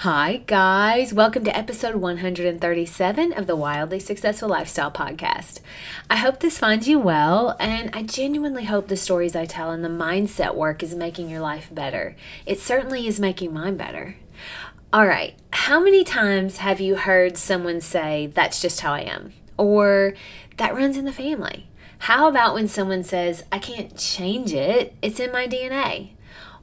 Hi, guys. Welcome to episode 137 of the Wildly Successful Lifestyle Podcast. I hope this finds you well, and I genuinely hope the stories I tell and the mindset work is making your life better. It certainly is making mine better. All right, how many times have you heard someone say, That's just how I am? Or, That runs in the family? How about when someone says, I can't change it, it's in my DNA?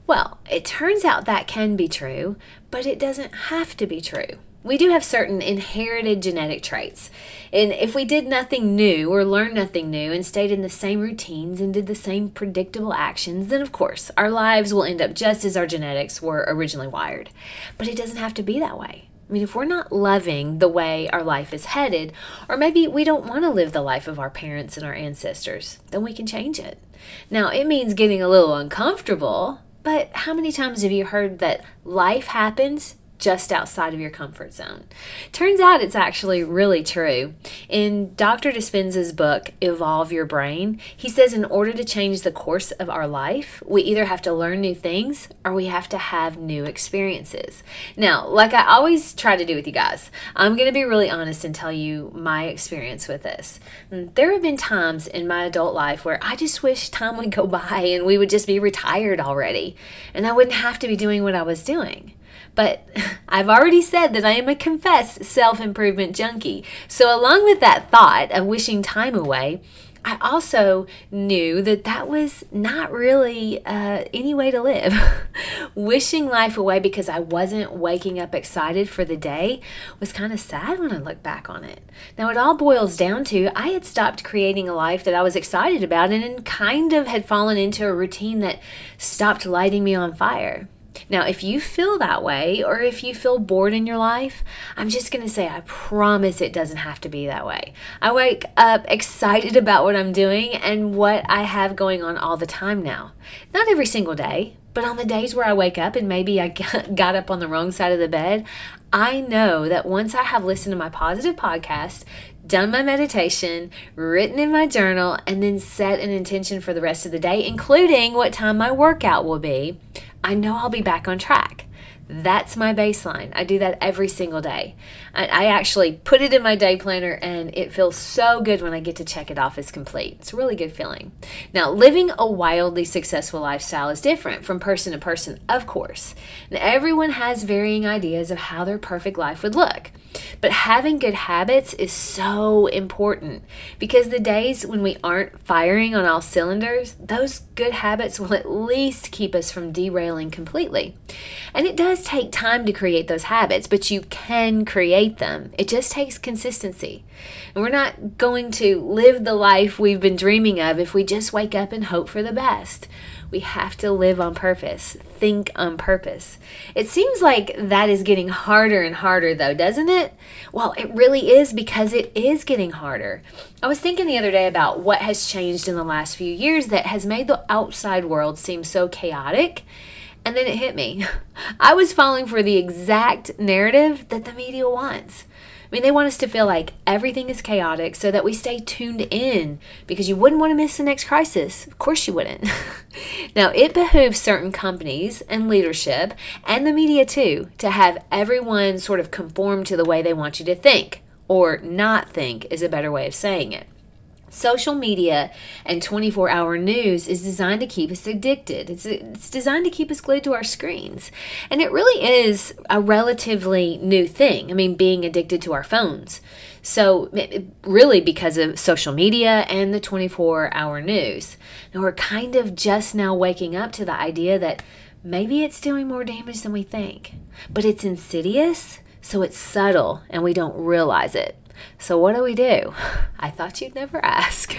Well, it turns out that can be true, but it doesn't have to be true. We do have certain inherited genetic traits. And if we did nothing new or learned nothing new and stayed in the same routines and did the same predictable actions, then of course our lives will end up just as our genetics were originally wired. But it doesn't have to be that way. I mean, if we're not loving the way our life is headed, or maybe we don't want to live the life of our parents and our ancestors, then we can change it. Now, it means getting a little uncomfortable, but how many times have you heard that life happens just outside of your comfort zone. Turns out it's actually really true. In Dr. Dispenza's book, Evolve Your Brain, he says in order to change the course of our life, we either have to learn new things or we have to have new experiences. Now, like I always try to do with you guys, I'm going to be really honest and tell you my experience with this. There have been times in my adult life where I just wish time would go by and we would just be retired already and I wouldn't have to be doing what I was doing. But I've already said that I am a confessed self improvement junkie. So, along with that thought of wishing time away, I also knew that that was not really uh, any way to live. Wishing life away because I wasn't waking up excited for the day was kind of sad when I look back on it. Now, it all boils down to I had stopped creating a life that I was excited about and kind of had fallen into a routine that stopped lighting me on fire. Now, if you feel that way or if you feel bored in your life, I'm just going to say, I promise it doesn't have to be that way. I wake up excited about what I'm doing and what I have going on all the time now. Not every single day, but on the days where I wake up and maybe I got up on the wrong side of the bed, I know that once I have listened to my positive podcast, done my meditation, written in my journal, and then set an intention for the rest of the day, including what time my workout will be, I know I'll be back on track. That's my baseline. I do that every single day. I, I, actually put it in my day planner and it feels so good when I get to check it off as complete. It's a really good feeling. Now, living a wildly successful lifestyle is different from person to person, of course. And everyone has varying ideas of how their perfect life would look. But having good habits is so important because the days when we aren't firing on all cylinders, those good habits will at least keep us from derailing completely. And it does take time to create those habits, but you can create them. It just takes consistency. And we're not going to live the life we've been dreaming of if we just wake up and hope for the best. We have to live on purpose, think on purpose. It seems like that is getting harder and harder, though, doesn't it? Well, it really is because it is getting harder. I was thinking the other day about what has changed in the last few years that has made the outside world seem so chaotic. And then it hit me. I was falling for the exact narrative that the media wants. I mean, they want us to feel like everything is chaotic so that we stay tuned in because you wouldn't want to miss the next crisis. Of course, you wouldn't. now, it behooves certain companies and leadership and the media too to have everyone sort of conform to the way they want you to think, or not think is a better way of saying it. Social media and 24 hour news is designed to keep us addicted. It's, it's designed to keep us glued to our screens. And it really is a relatively new thing. I mean, being addicted to our phones. So, really, because of social media and the 24 hour news. And we're kind of just now waking up to the idea that maybe it's doing more damage than we think. But it's insidious, so it's subtle, and we don't realize it. So, what do we do? I thought you'd never ask.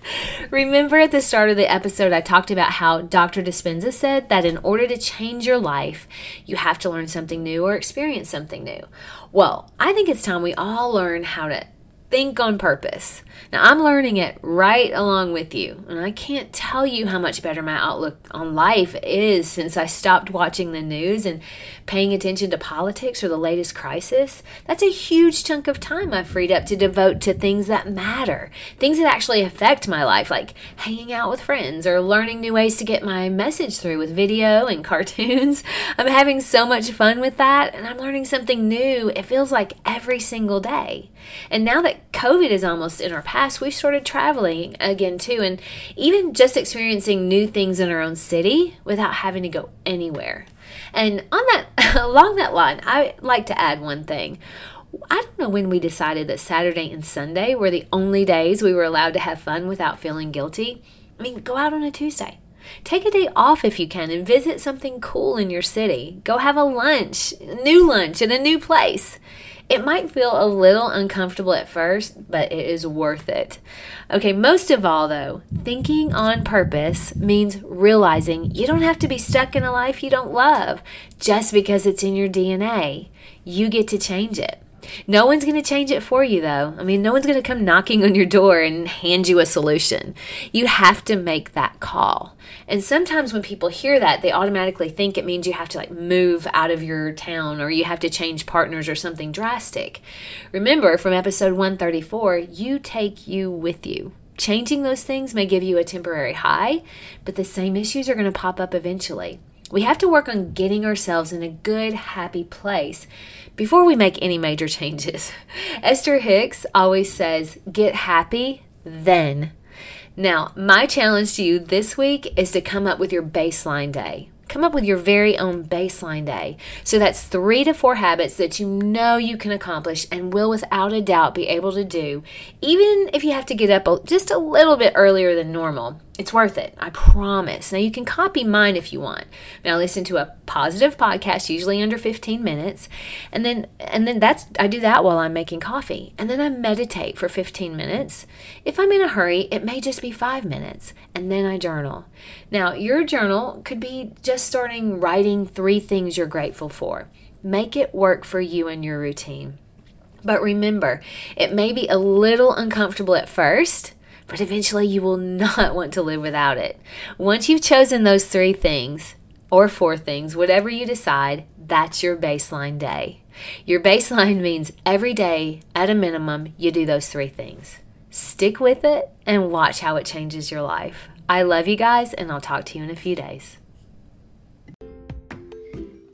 Remember at the start of the episode, I talked about how Dr. Dispenza said that in order to change your life, you have to learn something new or experience something new. Well, I think it's time we all learn how to think on purpose. Now, I'm learning it right along with you, and I can't tell you how much better my outlook on life is since I stopped watching the news and paying attention to politics or the latest crisis. That's a huge chunk of time I've freed up to devote to things that matter, things that actually affect my life, like hanging out with friends or learning new ways to get my message through with video and cartoons. I'm having so much fun with that, and I'm learning something new. It feels like every single day. And now that COVID is almost in our past, we've started traveling again too, and even just experiencing new things in our own city without having to go anywhere. And on that, along that line, I like to add one thing. I don't know when we decided that Saturday and Sunday were the only days we were allowed to have fun without feeling guilty. I mean, go out on a Tuesday. Take a day off if you can and visit something cool in your city. Go have a lunch, new lunch in a new place. It might feel a little uncomfortable at first, but it is worth it. Okay, most of all, though, thinking on purpose means realizing you don't have to be stuck in a life you don't love just because it's in your DNA. You get to change it. No one's going to change it for you, though. I mean, no one's going to come knocking on your door and hand you a solution. You have to make that call. And sometimes when people hear that, they automatically think it means you have to like move out of your town or you have to change partners or something drastic. Remember from episode 134, you take you with you. Changing those things may give you a temporary high, but the same issues are going to pop up eventually. We have to work on getting ourselves in a good, happy place before we make any major changes. Esther Hicks always says, get happy, then. Now, my challenge to you this week is to come up with your baseline day. Come up with your very own baseline day. So that's three to four habits that you know you can accomplish and will without a doubt be able to do, even if you have to get up just a little bit earlier than normal. It's worth it. I promise. Now you can copy mine if you want. Now listen to a positive podcast, usually under 15 minutes, and then and then that's I do that while I'm making coffee. And then I meditate for 15 minutes. If I'm in a hurry, it may just be 5 minutes, and then I journal. Now, your journal could be just starting writing 3 things you're grateful for. Make it work for you and your routine. But remember, it may be a little uncomfortable at first but eventually you will not want to live without it. Once you've chosen those three things, or four things, whatever you decide, that's your baseline day. Your baseline means every day, at a minimum, you do those three things. Stick with it and watch how it changes your life. I love you guys, and I'll talk to you in a few days.